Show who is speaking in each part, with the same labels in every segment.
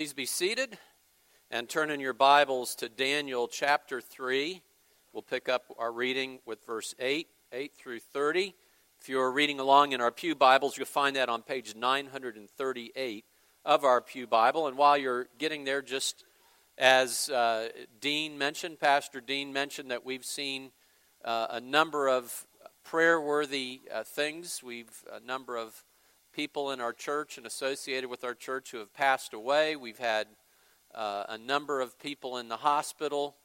Speaker 1: Please be seated and turn in your Bibles to Daniel chapter 3. We'll pick up our reading with verse 8, 8 through 30. If you're reading along in our Pew Bibles, you'll find that on page 938 of our Pew Bible. And while you're getting there, just as uh, Dean mentioned, Pastor Dean mentioned that we've seen uh, a number of prayer worthy uh, things. We've a number of people in our church and associated with our church who have passed away. We've had uh, a number of people in the hospital,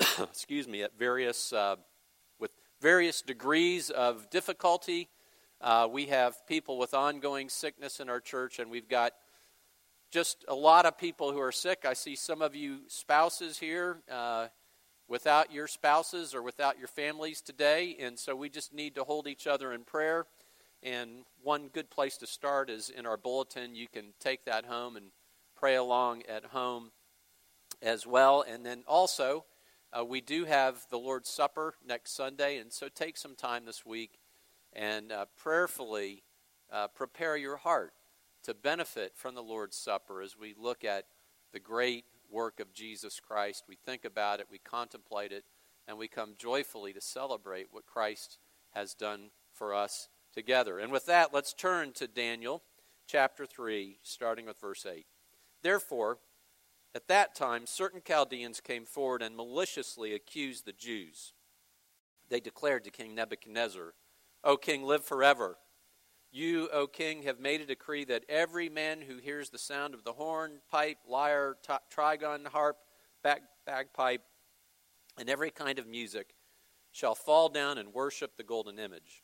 Speaker 1: excuse me, at various uh, with various degrees of difficulty. Uh, we have people with ongoing sickness in our church, and we've got just a lot of people who are sick. I see some of you spouses here uh, without your spouses or without your families today, and so we just need to hold each other in prayer. And one good place to start is in our bulletin. You can take that home and pray along at home as well. And then also, uh, we do have the Lord's Supper next Sunday, and so take some time this week and uh, prayerfully uh, prepare your heart to benefit from the Lord's Supper as we look at the great work of Jesus Christ. We think about it, we contemplate it, and we come joyfully to celebrate what Christ has done for us together. And with that, let's turn to Daniel chapter 3, starting with verse 8. Therefore, at that time, certain Chaldeans came forward and maliciously accused the Jews. They declared to King Nebuchadnezzar, O king, live forever. You, O king, have made a decree that every man who hears the sound of the horn, pipe, lyre, t- trigon, harp, bag, bagpipe, and every kind of music shall fall down and worship the golden image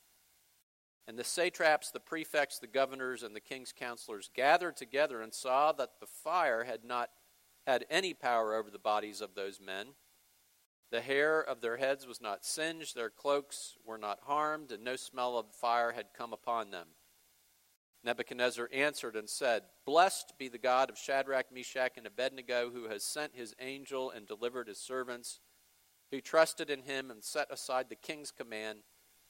Speaker 1: and the satraps, the prefects, the governors, and the king's counselors gathered together and saw that the fire had not had any power over the bodies of those men, The hair of their heads was not singed, their cloaks were not harmed, and no smell of fire had come upon them. Nebuchadnezzar answered and said, Blessed be the God of Shadrach, Meshach, and Abednego, who has sent his angel and delivered his servants, who trusted in him and set aside the king's command,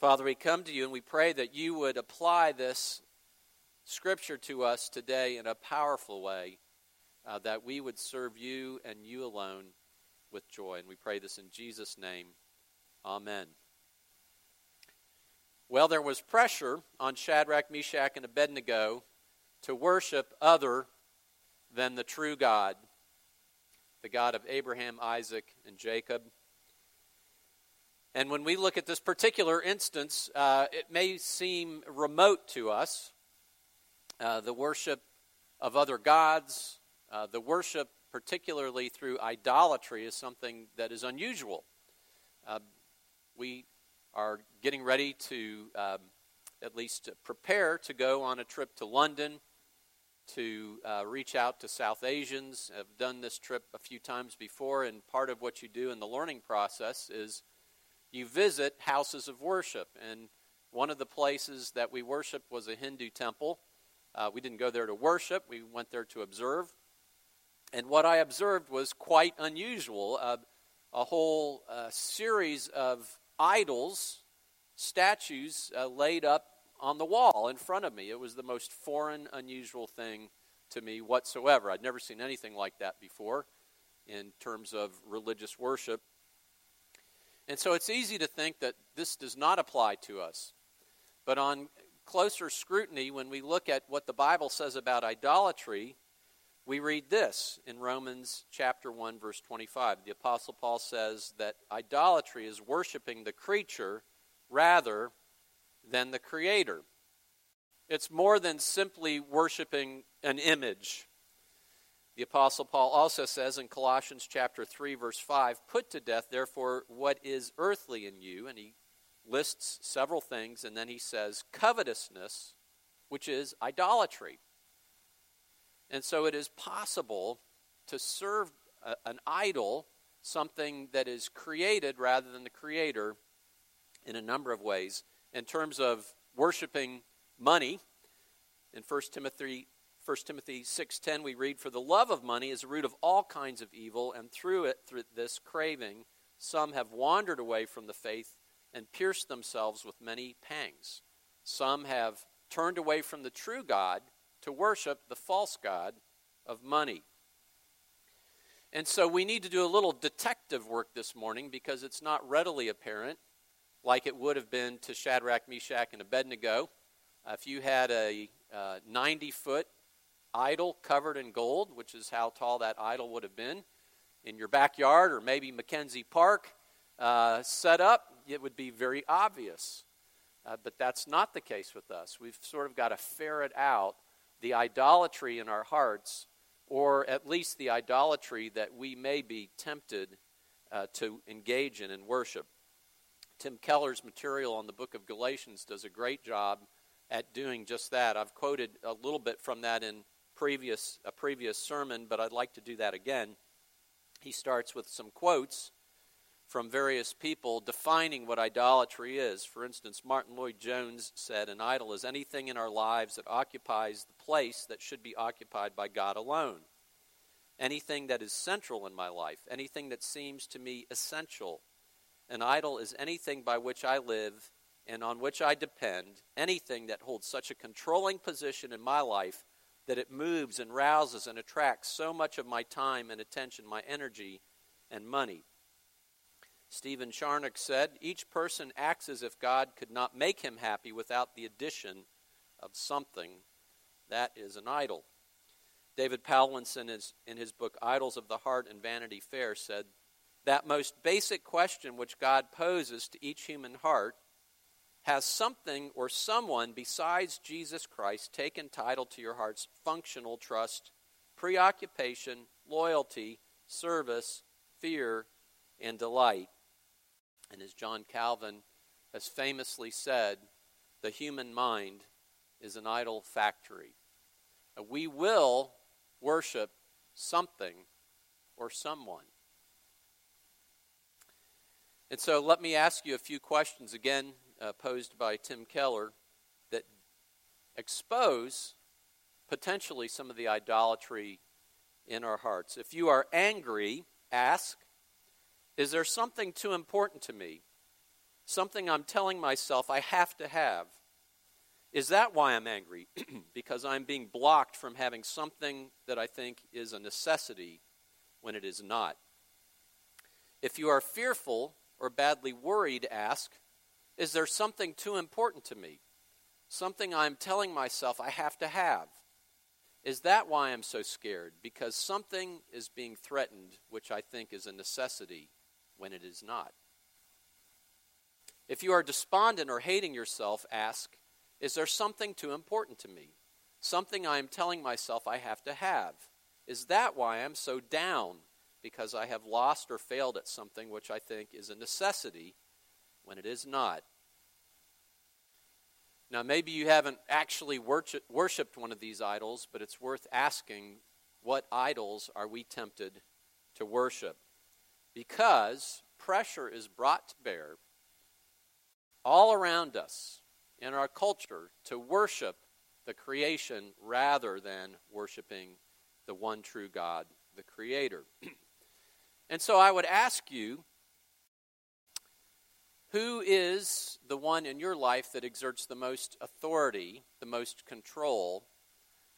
Speaker 1: Father, we come to you and we pray that you would apply this scripture to us today in a powerful way, uh, that we would serve you and you alone with joy. And we pray this in Jesus' name. Amen. Well, there was pressure on Shadrach, Meshach, and Abednego to worship other than the true God, the God of Abraham, Isaac, and Jacob. And when we look at this particular instance, uh, it may seem remote to us. Uh, the worship of other gods, uh, the worship, particularly through idolatry, is something that is unusual. Uh, we are getting ready to um, at least prepare to go on a trip to London to uh, reach out to South Asians. I've done this trip a few times before, and part of what you do in the learning process is you visit houses of worship. And one of the places that we worshiped was a Hindu temple. Uh, we didn't go there to worship, we went there to observe. And what I observed was quite unusual uh, a whole uh, series of idols, statues uh, laid up on the wall in front of me. It was the most foreign, unusual thing to me whatsoever. I'd never seen anything like that before in terms of religious worship. And so it's easy to think that this does not apply to us. But on closer scrutiny, when we look at what the Bible says about idolatry, we read this in Romans chapter 1 verse 25. The apostle Paul says that idolatry is worshiping the creature rather than the Creator. It's more than simply worshiping an image. The Apostle Paul also says in Colossians chapter 3, verse 5, Put to death, therefore, what is earthly in you. And he lists several things, and then he says, covetousness, which is idolatry. And so it is possible to serve a, an idol, something that is created rather than the creator, in a number of ways in terms of worshiping money. In 1 Timothy 1 Timothy 6:10 we read for the love of money is the root of all kinds of evil and through it through this craving some have wandered away from the faith and pierced themselves with many pangs. Some have turned away from the true God to worship the false god of money. And so we need to do a little detective work this morning because it's not readily apparent like it would have been to Shadrach, Meshach, and Abednego. Uh, if you had a 90 uh, foot idol covered in gold, which is how tall that idol would have been, in your backyard or maybe Mackenzie Park uh, set up, it would be very obvious. Uh, but that's not the case with us. We've sort of got to ferret out the idolatry in our hearts, or at least the idolatry that we may be tempted uh, to engage in and worship. Tim Keller's material on the book of Galatians does a great job at doing just that. I've quoted a little bit from that in previous a previous sermon, but I'd like to do that again. He starts with some quotes from various people defining what idolatry is. For instance, Martyn Lloyd-Jones said, An idol is anything in our lives that occupies the place that should be occupied by God alone. Anything that is central in my life, anything that seems to me essential an idol is anything by which I live and on which I depend, anything that holds such a controlling position in my life that it moves and rouses and attracts so much of my time and attention, my energy and money. Stephen Charnock said, Each person acts as if God could not make him happy without the addition of something. That is an idol. David Powlison, in his, in his book Idols of the Heart and Vanity Fair, said, that most basic question which God poses to each human heart has something or someone besides Jesus Christ taken title to your heart's functional trust, preoccupation, loyalty, service, fear, and delight? And as John Calvin has famously said, the human mind is an idol factory. We will worship something or someone. And so let me ask you a few questions again uh, posed by Tim Keller that expose potentially some of the idolatry in our hearts. If you are angry, ask, is there something too important to me? Something I'm telling myself I have to have? Is that why I'm angry? because I'm being blocked from having something that I think is a necessity when it is not. If you are fearful or badly worried, ask, Is there something too important to me? Something I'm telling myself I have to have? Is that why I'm so scared? Because something is being threatened which I think is a necessity when it is not. If you are despondent or hating yourself, ask, Is there something too important to me? Something I am telling myself I have to have? Is that why I'm so down? Because I have lost or failed at something which I think is a necessity when it is not. Now, maybe you haven't actually worshiped one of these idols, but it's worth asking what idols are we tempted to worship? Because pressure is brought to bear all around us in our culture to worship the creation rather than worshiping the one true God, the Creator. and so I would ask you who is the one in your life that exerts the most authority, the most control?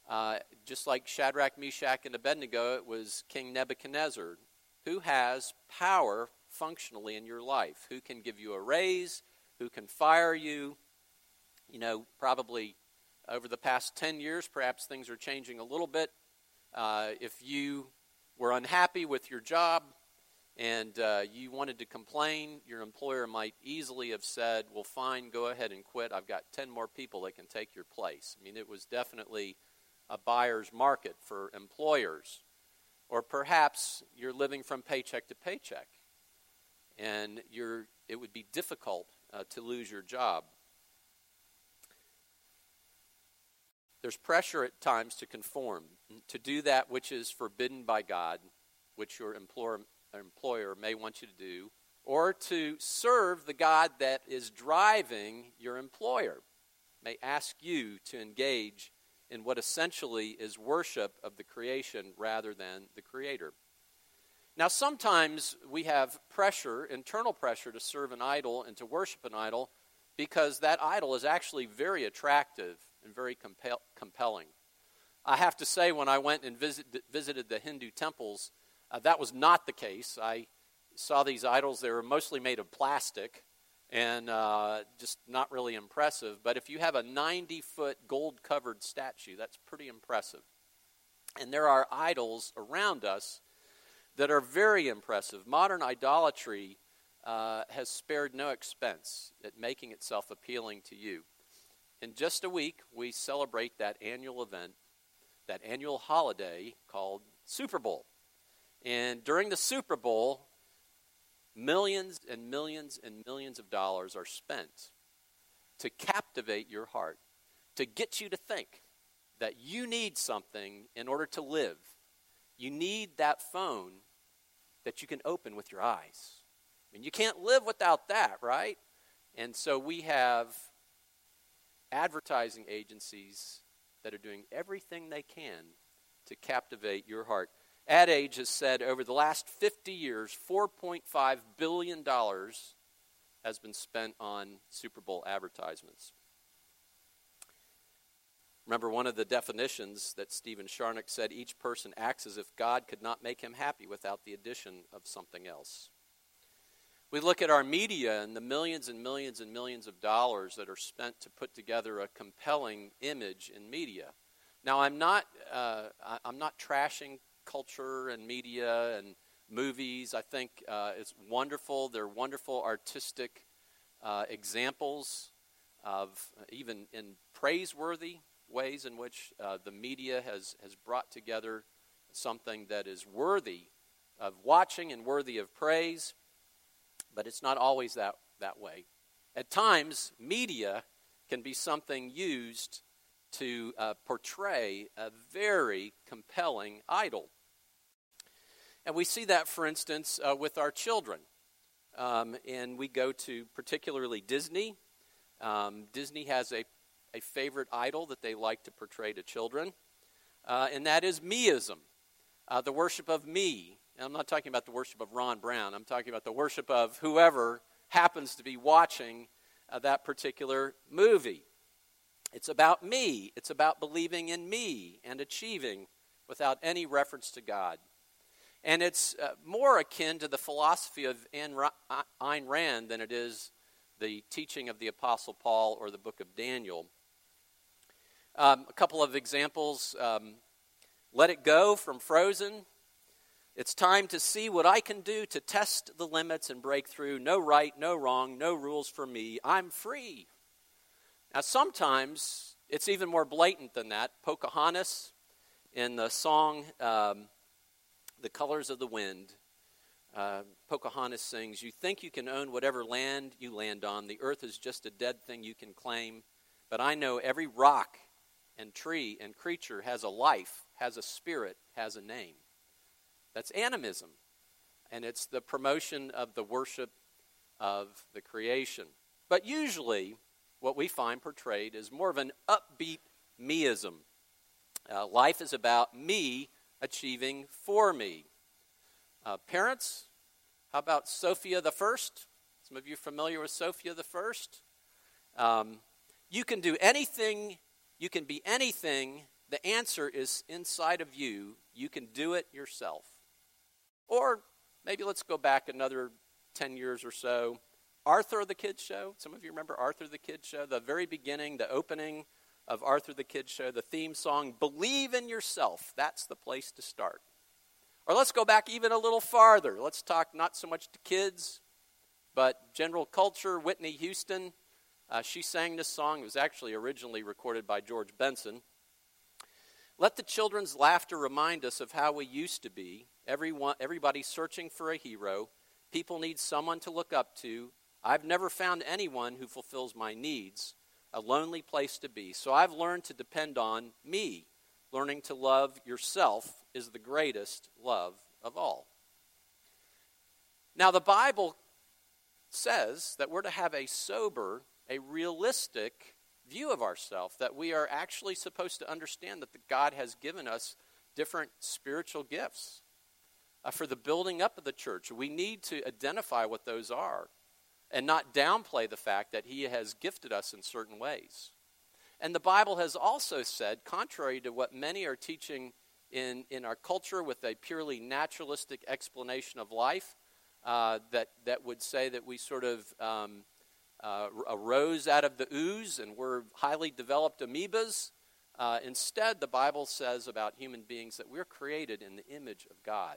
Speaker 1: Uh, just like Shadrach, Meshach, and Abednego, it was King Nebuchadnezzar. Who has power functionally in your life? Who can give you a raise? Who can fire you? You know, probably over the past 10 years, perhaps things are changing a little bit. Uh, if you were unhappy with your job and uh, you wanted to complain, your employer might easily have said, Well, fine, go ahead and quit. I've got 10 more people that can take your place. I mean, it was definitely a buyer's market for employers. Or perhaps you're living from paycheck to paycheck and you're, it would be difficult uh, to lose your job. There's pressure at times to conform, to do that which is forbidden by God, which your employer, employer may want you to do, or to serve the God that is driving your employer, may ask you to engage in what essentially is worship of the creation rather than the Creator. Now, sometimes we have pressure, internal pressure, to serve an idol and to worship an idol because that idol is actually very attractive and very compel- compelling. I have to say, when I went and visit, visited the Hindu temples, uh, that was not the case. I saw these idols, they were mostly made of plastic and uh, just not really impressive. But if you have a 90 foot gold covered statue, that's pretty impressive. And there are idols around us that are very impressive. Modern idolatry uh, has spared no expense at making itself appealing to you. In just a week, we celebrate that annual event, that annual holiday called Super Bowl. And during the Super Bowl, millions and millions and millions of dollars are spent to captivate your heart, to get you to think that you need something in order to live. You need that phone that you can open with your eyes. I mean, you can't live without that, right? And so we have advertising agencies that are doing everything they can to captivate your heart. Ad Age has said over the last 50 years, $4.5 billion has been spent on Super Bowl advertisements. Remember, one of the definitions that Stephen Charnock said each person acts as if God could not make him happy without the addition of something else. We look at our media and the millions and millions and millions of dollars that are spent to put together a compelling image in media. Now, I'm not, uh, I'm not trashing culture and media and movies. I think uh, it's wonderful. They're wonderful artistic uh, examples of uh, even in praiseworthy ways in which uh, the media has, has brought together something that is worthy of watching and worthy of praise, but it's not always that, that way. At times, media can be something used to uh, portray a very compelling idol. And we see that, for instance, uh, with our children. Um, and we go to particularly Disney. Um, Disney has a, a favorite idol that they like to portray to children, uh, and that is meism, uh, the worship of me. And I'm not talking about the worship of Ron Brown, I'm talking about the worship of whoever happens to be watching uh, that particular movie. It's about me, it's about believing in me and achieving without any reference to God. And it's uh, more akin to the philosophy of Ayn Rand than it is the teaching of the Apostle Paul or the book of Daniel. Um, a couple of examples um, Let It Go from Frozen. It's time to see what I can do to test the limits and break through. No right, no wrong, no rules for me. I'm free. Now, sometimes it's even more blatant than that. Pocahontas in the song um, The Colors of the Wind, uh, Pocahontas sings, You think you can own whatever land you land on. The earth is just a dead thing you can claim. But I know every rock and tree and creature has a life, has a spirit, has a name. That's animism. And it's the promotion of the worship of the creation. But usually, what we find portrayed is more of an upbeat meism. Uh, life is about me achieving for me. Uh, parents, how about Sofia the First? Some of you familiar with Sofia the First? Um, you can do anything, you can be anything. The answer is inside of you. You can do it yourself. Or maybe let's go back another 10 years or so. Arthur the Kid Show. Some of you remember Arthur the Kid Show? The very beginning, the opening of Arthur the Kid Show, the theme song, Believe in Yourself. That's the place to start. Or let's go back even a little farther. Let's talk not so much to kids, but general culture. Whitney Houston, uh, she sang this song. It was actually originally recorded by George Benson. Let the children's laughter remind us of how we used to be. Everyone, everybody searching for a hero. People need someone to look up to, I've never found anyone who fulfills my needs, a lonely place to be. So I've learned to depend on me. Learning to love yourself is the greatest love of all. Now, the Bible says that we're to have a sober, a realistic view of ourselves, that we are actually supposed to understand that God has given us different spiritual gifts uh, for the building up of the church. We need to identify what those are and not downplay the fact that He has gifted us in certain ways. And the Bible has also said, contrary to what many are teaching in, in our culture with a purely naturalistic explanation of life, uh, that, that would say that we sort of um, uh, arose out of the ooze and we're highly developed amoebas. Uh, instead, the Bible says about human beings that we're created in the image of God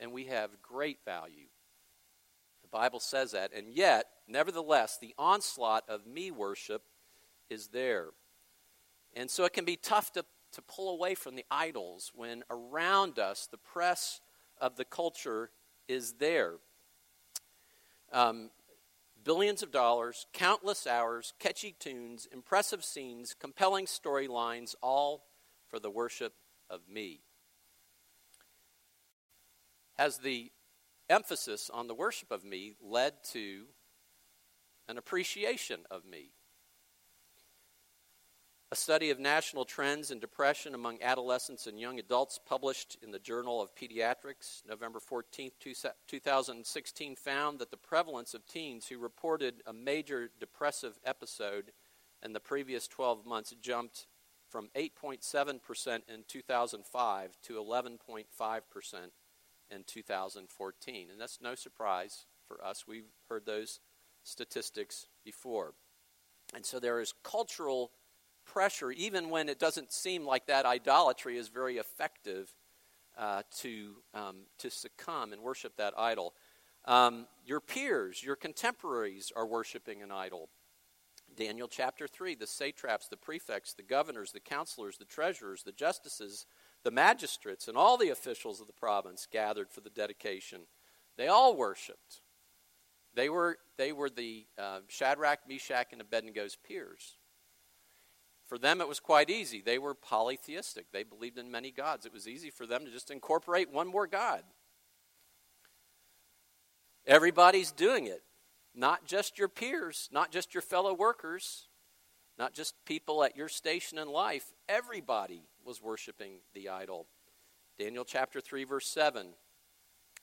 Speaker 1: and we have great value Bible says that. And yet, nevertheless, the onslaught of me worship is there. And so it can be tough to, to pull away from the idols when around us the press of the culture is there. Um, billions of dollars, countless hours, catchy tunes, impressive scenes, compelling storylines, all for the worship of me. Has the emphasis on the worship of me led to an appreciation of me. A study of national trends in depression among adolescents and young adults, published in the Journal of Pediatrics, November 14, 2016, found that the prevalence of teens who reported a major depressive episode in the previous 12 months jumped from 8.7% in 2005 to 11.5% in 2014. And that's no surprise for us. We've heard those statistics before. And so there is cultural pressure, even when it doesn't seem like that idolatry is very effective, uh, to, um, to succumb and worship that idol. Um, your peers, your contemporaries are worshiping an idol. Daniel chapter 3 the satraps, the prefects, the governors, the counselors, the treasurers, the justices, the magistrates, and all the officials of the province gathered for the dedication. They all worshiped. They were, they were the uh, Shadrach, Meshach, and Abednego's peers. For them, it was quite easy. They were polytheistic, they believed in many gods. It was easy for them to just incorporate one more God. Everybody's doing it, not just your peers, not just your fellow workers, not just people at your station in life. Everybody was worshiping the idol. Daniel chapter 3, verse 7.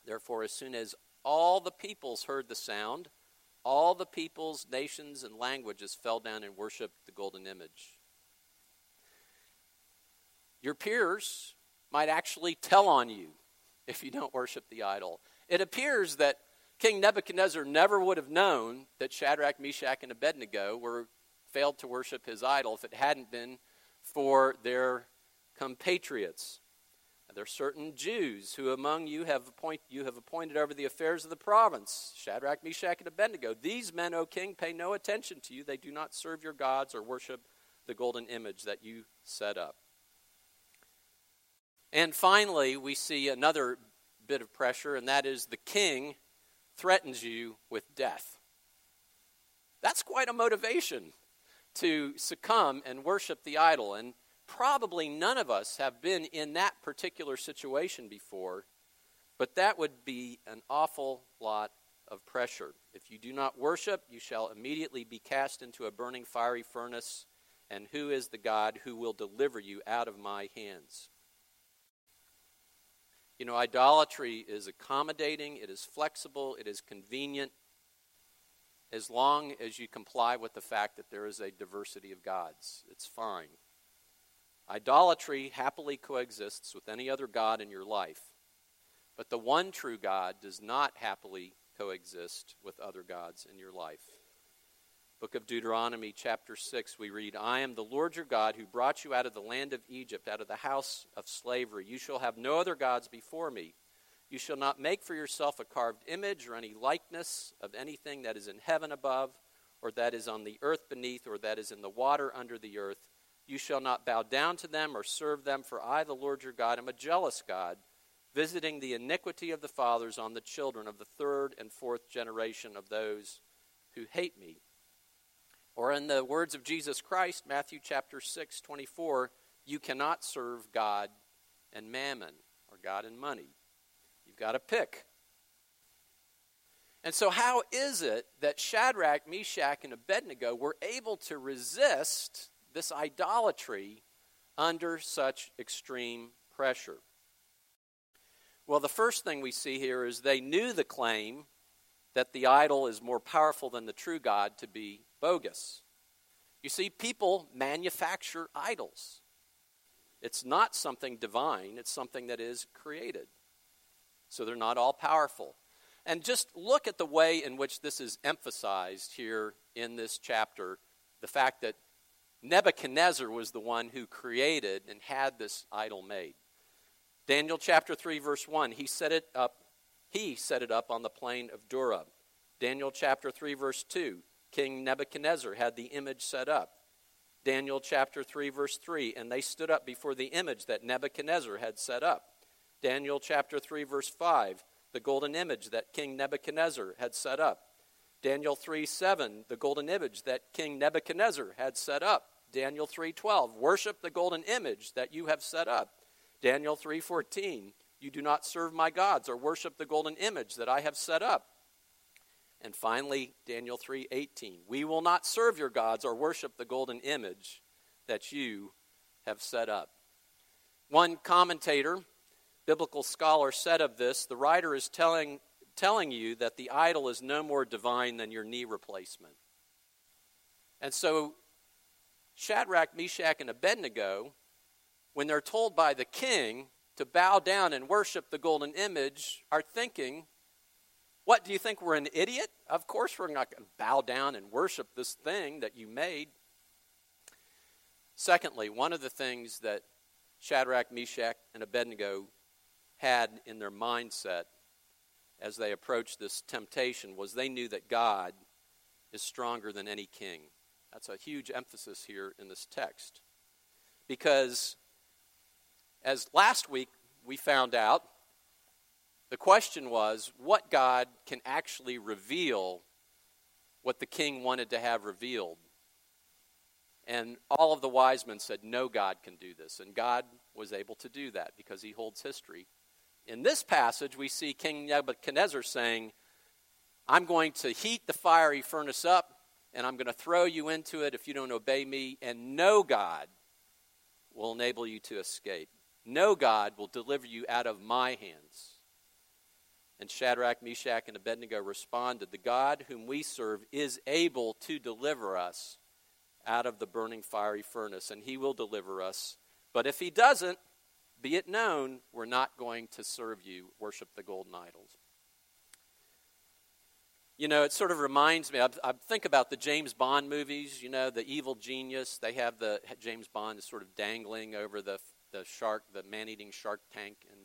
Speaker 1: Therefore, as soon as all the peoples heard the sound, all the peoples, nations, and languages fell down and worshiped the golden image. Your peers might actually tell on you if you don't worship the idol. It appears that King Nebuchadnezzar never would have known that Shadrach, Meshach, and Abednego were failed to worship his idol if it hadn't been for their compatriots. There are certain Jews who among you have, appoint, you have appointed over the affairs of the province Shadrach, Meshach, and Abednego. These men, O king, pay no attention to you. They do not serve your gods or worship the golden image that you set up. And finally, we see another bit of pressure, and that is the king threatens you with death. That's quite a motivation to succumb and worship the idol. And probably none of us have been in that particular situation before, but that would be an awful lot of pressure. If you do not worship, you shall immediately be cast into a burning fiery furnace. And who is the God who will deliver you out of my hands? You know, idolatry is accommodating, it is flexible, it is convenient, as long as you comply with the fact that there is a diversity of gods. It's fine. Idolatry happily coexists with any other God in your life, but the one true God does not happily coexist with other gods in your life. Book of Deuteronomy, chapter 6, we read, I am the Lord your God who brought you out of the land of Egypt, out of the house of slavery. You shall have no other gods before me. You shall not make for yourself a carved image or any likeness of anything that is in heaven above, or that is on the earth beneath, or that is in the water under the earth. You shall not bow down to them or serve them, for I, the Lord your God, am a jealous God, visiting the iniquity of the fathers on the children of the third and fourth generation of those who hate me or in the words of Jesus Christ, Matthew chapter 6, 24, you cannot serve God and mammon, or God and money. You've got to pick. And so, how is it that Shadrach, Meshach, and Abednego were able to resist this idolatry under such extreme pressure? Well, the first thing we see here is they knew the claim that the idol is more powerful than the true God to be bogus. You see, people manufacture idols. It's not something divine, it's something that is created. So they're not all powerful. And just look at the way in which this is emphasized here in this chapter the fact that Nebuchadnezzar was the one who created and had this idol made. Daniel chapter 3 verse 1, he set it up he set it up on the plain of Dura. Daniel chapter 3 verse 2, King Nebuchadnezzar had the image set up. Daniel chapter 3, verse 3, and they stood up before the image that Nebuchadnezzar had set up. Daniel chapter 3, verse 5, the golden image that King Nebuchadnezzar had set up. Daniel 3, 7, the golden image that King Nebuchadnezzar had set up. Daniel 3:12 worship the golden image that you have set up. Daniel 3:14 you do not serve my gods or worship the golden image that I have set up. And finally, Daniel 3:18. We will not serve your gods or worship the golden image that you have set up. One commentator, biblical scholar said of this, the writer is telling telling you that the idol is no more divine than your knee replacement. And so Shadrach, Meshach, and Abednego, when they're told by the king to bow down and worship the golden image, are thinking what, do you think we're an idiot? Of course, we're not going to bow down and worship this thing that you made. Secondly, one of the things that Shadrach, Meshach, and Abednego had in their mindset as they approached this temptation was they knew that God is stronger than any king. That's a huge emphasis here in this text. Because, as last week we found out, the question was what God can actually reveal what the king wanted to have revealed. And all of the wise men said, No, God can do this. And God was able to do that because he holds history. In this passage, we see King Nebuchadnezzar saying, I'm going to heat the fiery furnace up, and I'm going to throw you into it if you don't obey me, and no God will enable you to escape. No God will deliver you out of my hands. And Shadrach, Meshach, and Abednego responded, The God whom we serve is able to deliver us out of the burning fiery furnace, and he will deliver us. But if he doesn't, be it known, we're not going to serve you, worship the golden idols. You know, it sort of reminds me, I, I, think about the James Bond movies, you know, the evil genius. They have the James Bond is sort of dangling over the, the shark, the man eating shark tank. And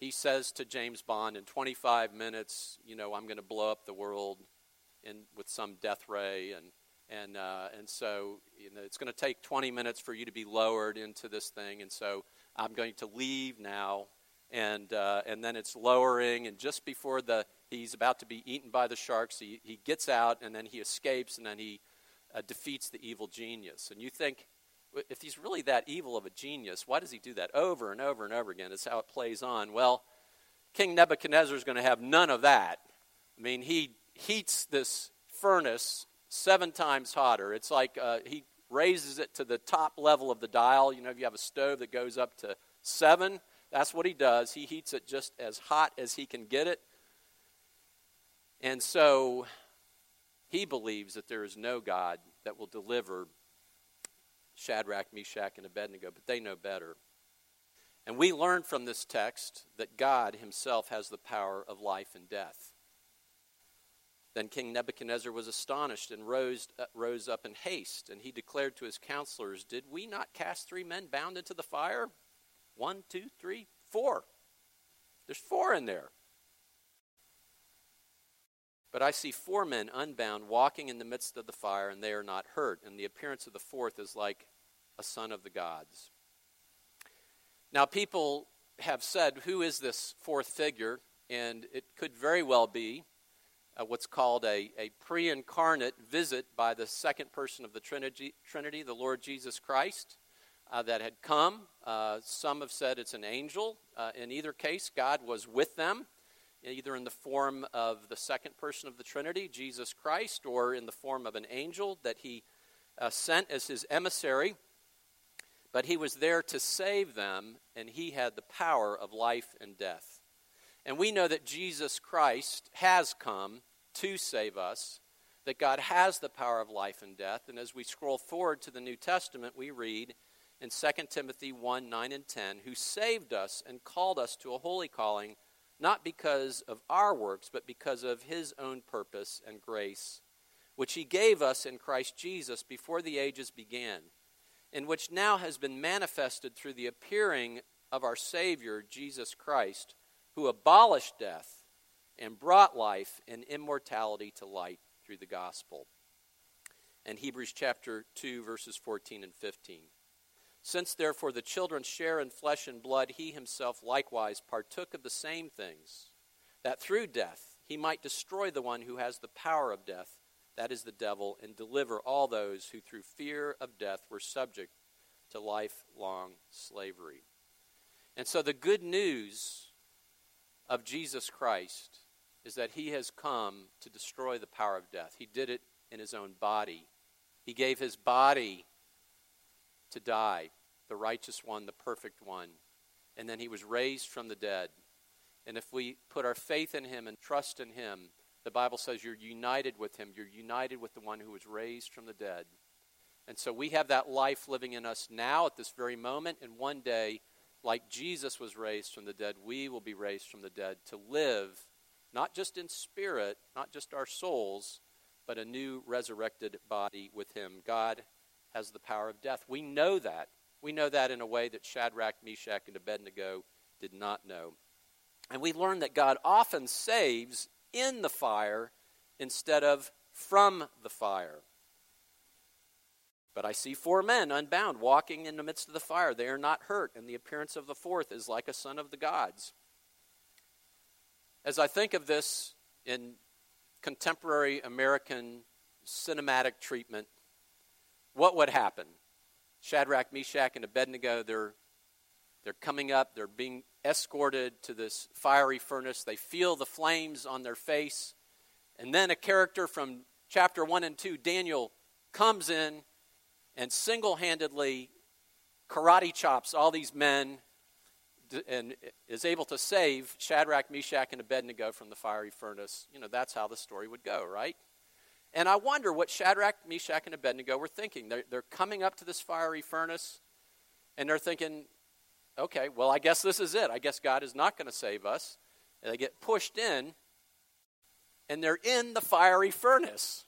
Speaker 1: he says to James Bond, in 25 minutes, you know, I'm going to blow up the world in, with some death ray. And, and, uh, and so, you know, it's going to take 20 minutes for you to be lowered into this thing. And so I'm going to leave now. And, uh, and then it's lowering. And just before the he's about to be eaten by the sharks. He, he gets out and then he escapes and then he uh, defeats the evil genius. And you think, if he's really that evil of a genius, why does he do that over and over and over again? It's how it plays on. Well, King Nebuchadnezzar is going to have none of that. I mean, he heats this furnace seven times hotter. It's like uh, he raises it to the top level of the dial. You know, if you have a stove that goes up to seven, that's what he does. He heats it just as hot as he can get it. And so he believes that there is no God that will deliver Shadrach, Meshach, and Abednego, but they know better. And we learn from this text that God himself has the power of life and death. Then King Nebuchadnezzar was astonished and rose, uh, rose up in haste, and he declared to his counselors, Did we not cast three men bound into the fire? One, two, three, four. There's four in there. But I see four men unbound walking in the midst of the fire, and they are not hurt. And the appearance of the fourth is like a son of the gods. Now, people have said, Who is this fourth figure? And it could very well be uh, what's called a, a pre incarnate visit by the second person of the Trinity, Trinity the Lord Jesus Christ, uh, that had come. Uh, some have said it's an angel. Uh, in either case, God was with them either in the form of the second person of the Trinity, Jesus Christ, or in the form of an angel that he uh, sent as his emissary. But he was there to save them, and he had the power of life and death. And we know that Jesus Christ has come to save us, that God has the power of life and death. And as we scroll forward to the New Testament, we read in 2 Timothy 1 9 and 10, who saved us and called us to a holy calling not because of our works, but because of his own purpose and grace, which he gave us in Christ Jesus before the ages began, and which now has been manifested through the appearing of our Savior, Jesus Christ, who abolished death and brought life and immortality to light through the gospel. And Hebrews chapter 2, verses 14 and 15. Since therefore the children share in flesh and blood, he himself likewise partook of the same things, that through death he might destroy the one who has the power of death, that is the devil, and deliver all those who through fear of death were subject to lifelong slavery. And so the good news of Jesus Christ is that he has come to destroy the power of death. He did it in his own body. He gave his body to die, the righteous one, the perfect one. And then he was raised from the dead. And if we put our faith in him and trust in him, the Bible says you're united with him. You're united with the one who was raised from the dead. And so we have that life living in us now at this very moment. And one day, like Jesus was raised from the dead, we will be raised from the dead to live not just in spirit, not just our souls, but a new resurrected body with him. God has the power of death. We know that. We know that in a way that Shadrach, Meshach, and Abednego did not know. And we learn that God often saves in the fire instead of from the fire. But I see four men unbound walking in the midst of the fire. They are not hurt, and the appearance of the fourth is like a son of the gods. As I think of this in contemporary American cinematic treatment, what would happen? Shadrach, Meshach, and Abednego, they're, they're coming up, they're being escorted to this fiery furnace. They feel the flames on their face. And then a character from chapter 1 and 2, Daniel, comes in and single handedly karate chops all these men and is able to save Shadrach, Meshach, and Abednego from the fiery furnace. You know, that's how the story would go, right? And I wonder what Shadrach, Meshach, and Abednego were thinking. They're, they're coming up to this fiery furnace, and they're thinking, okay, well, I guess this is it. I guess God is not going to save us. And they get pushed in, and they're in the fiery furnace.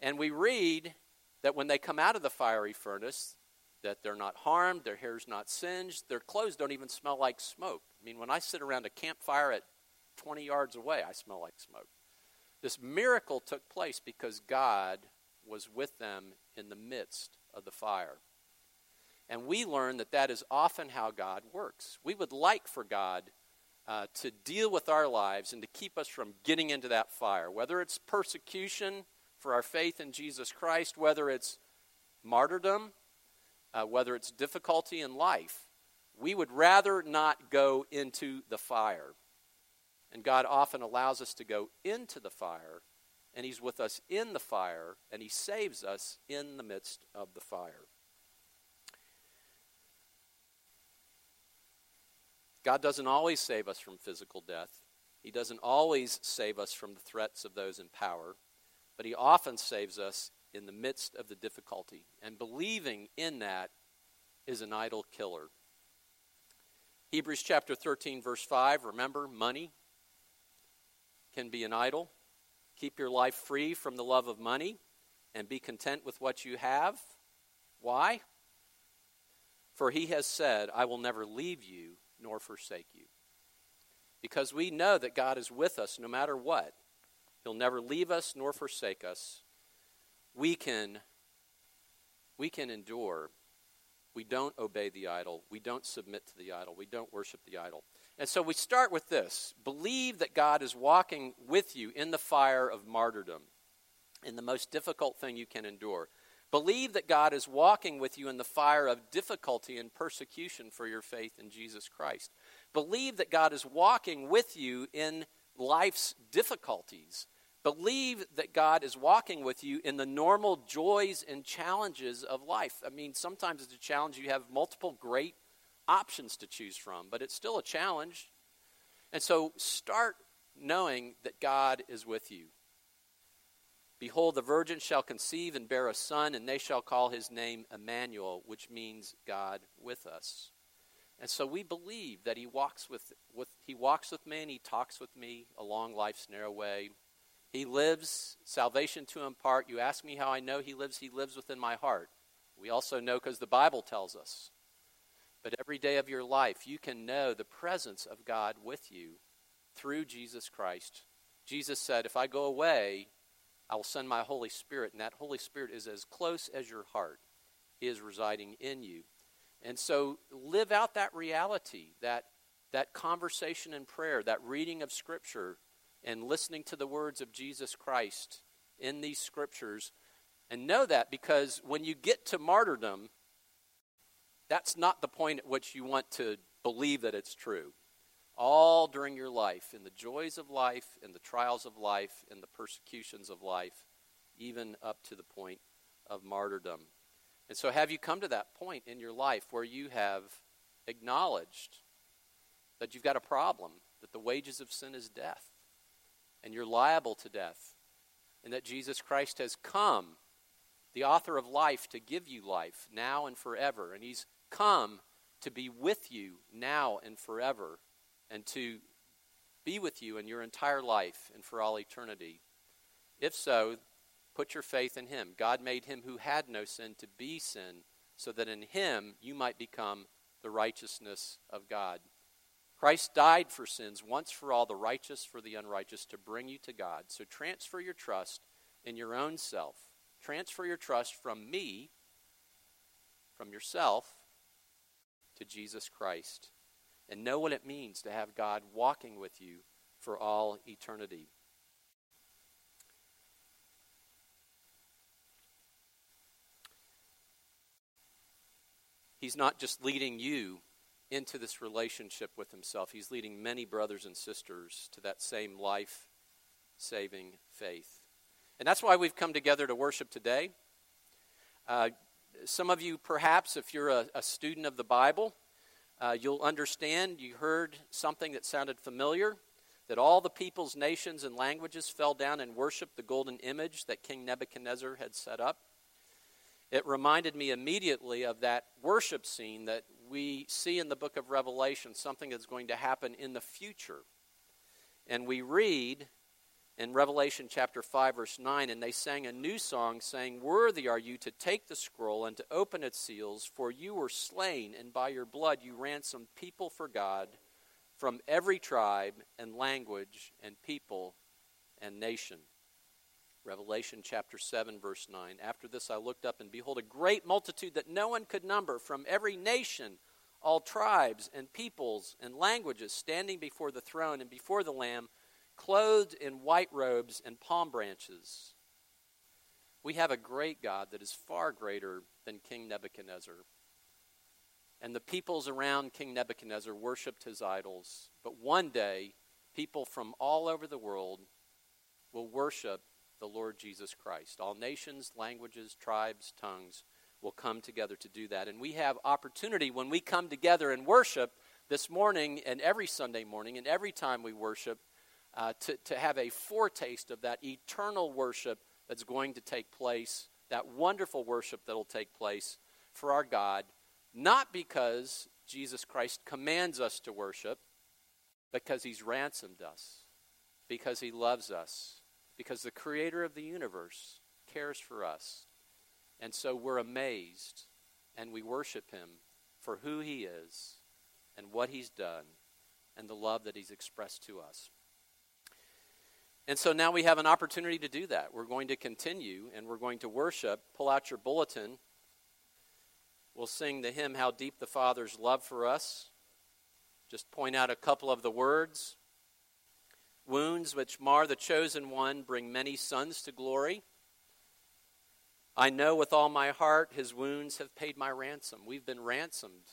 Speaker 1: And we read that when they come out of the fiery furnace, that they're not harmed, their hair's not singed, their clothes don't even smell like smoke. I mean, when I sit around a campfire at 20 yards away, I smell like smoke. This miracle took place because God was with them in the midst of the fire. And we learn that that is often how God works. We would like for God uh, to deal with our lives and to keep us from getting into that fire, whether it's persecution for our faith in Jesus Christ, whether it's martyrdom, uh, whether it's difficulty in life. We would rather not go into the fire. And God often allows us to go into the fire, and He's with us in the fire, and He saves us in the midst of the fire. God doesn't always save us from physical death. He doesn't always save us from the threats of those in power but he often saves us in the midst of the difficulty. And believing in that is an idol killer. Hebrews chapter 13, verse 5 remember, money can be an idol. Keep your life free from the love of money and be content with what you have. Why? For he has said, I will never leave you nor forsake you. Because we know that God is with us no matter what. He'll never leave us nor forsake us. We can, we can endure. We don't obey the idol. We don't submit to the idol. We don't worship the idol. And so we start with this believe that God is walking with you in the fire of martyrdom, in the most difficult thing you can endure. Believe that God is walking with you in the fire of difficulty and persecution for your faith in Jesus Christ. Believe that God is walking with you in life's difficulties Believe that God is walking with you in the normal joys and challenges of life. I mean, sometimes it's a challenge you have multiple great options to choose from, but it's still a challenge. And so start knowing that God is with you. Behold, the virgin shall conceive and bear a son, and they shall call his name Emmanuel, which means God with us. And so we believe that he walks with, with, he walks with me and he talks with me along life's narrow way. He lives, salvation to impart. You ask me how I know He lives, He lives within my heart. We also know because the Bible tells us. But every day of your life, you can know the presence of God with you through Jesus Christ. Jesus said, If I go away, I will send my Holy Spirit, and that Holy Spirit is as close as your heart. He is residing in you. And so live out that reality, that, that conversation in prayer, that reading of Scripture, and listening to the words of Jesus Christ in these scriptures. And know that because when you get to martyrdom, that's not the point at which you want to believe that it's true. All during your life, in the joys of life, in the trials of life, in the persecutions of life, even up to the point of martyrdom. And so, have you come to that point in your life where you have acknowledged that you've got a problem, that the wages of sin is death? and you're liable to death, and that Jesus Christ has come, the author of life, to give you life now and forever. And he's come to be with you now and forever, and to be with you in your entire life and for all eternity. If so, put your faith in him. God made him who had no sin to be sin, so that in him you might become the righteousness of God. Christ died for sins once for all, the righteous for the unrighteous, to bring you to God. So transfer your trust in your own self. Transfer your trust from me, from yourself, to Jesus Christ. And know what it means to have God walking with you for all eternity. He's not just leading you into this relationship with Himself, He's leading many brothers and sisters to that same life saving faith. And that's why we've come together to worship today. Uh, some of you, perhaps, if you're a, a student of the Bible, uh, you'll understand you heard something that sounded familiar that all the peoples, nations, and languages fell down and worshiped the golden image that King Nebuchadnezzar had set up it reminded me immediately of that worship scene that we see in the book of Revelation, something that's going to happen in the future. And we read in Revelation chapter 5, verse 9, and they sang a new song, saying, Worthy are you to take the scroll and to open its seals, for you were slain, and by your blood you ransomed people for God from every tribe and language and people and nation. Revelation chapter 7, verse 9. After this I looked up, and behold, a great multitude that no one could number from every nation, all tribes and peoples and languages, standing before the throne and before the Lamb, clothed in white robes and palm branches. We have a great God that is far greater than King Nebuchadnezzar. And the peoples around King Nebuchadnezzar worshiped his idols. But one day, people from all over the world will worship the Lord Jesus Christ. All nations, languages, tribes, tongues will come together to do that. And we have opportunity when we come together and worship this morning and every Sunday morning and every time we worship uh, to, to have a foretaste of that eternal worship that's going to take place, that wonderful worship that will take place for our God, not because Jesus Christ commands us to worship, because he's ransomed us, because he loves us, because the creator of the universe cares for us. And so we're amazed and we worship him for who he is and what he's done and the love that he's expressed to us. And so now we have an opportunity to do that. We're going to continue and we're going to worship. Pull out your bulletin. We'll sing the hymn, How Deep the Father's Love for Us. Just point out a couple of the words. Wounds which mar the chosen one bring many sons to glory. I know with all my heart his wounds have paid my ransom. We've been ransomed.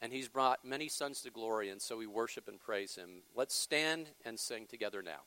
Speaker 1: And he's brought many sons to glory, and so we worship and praise him. Let's stand and sing together now.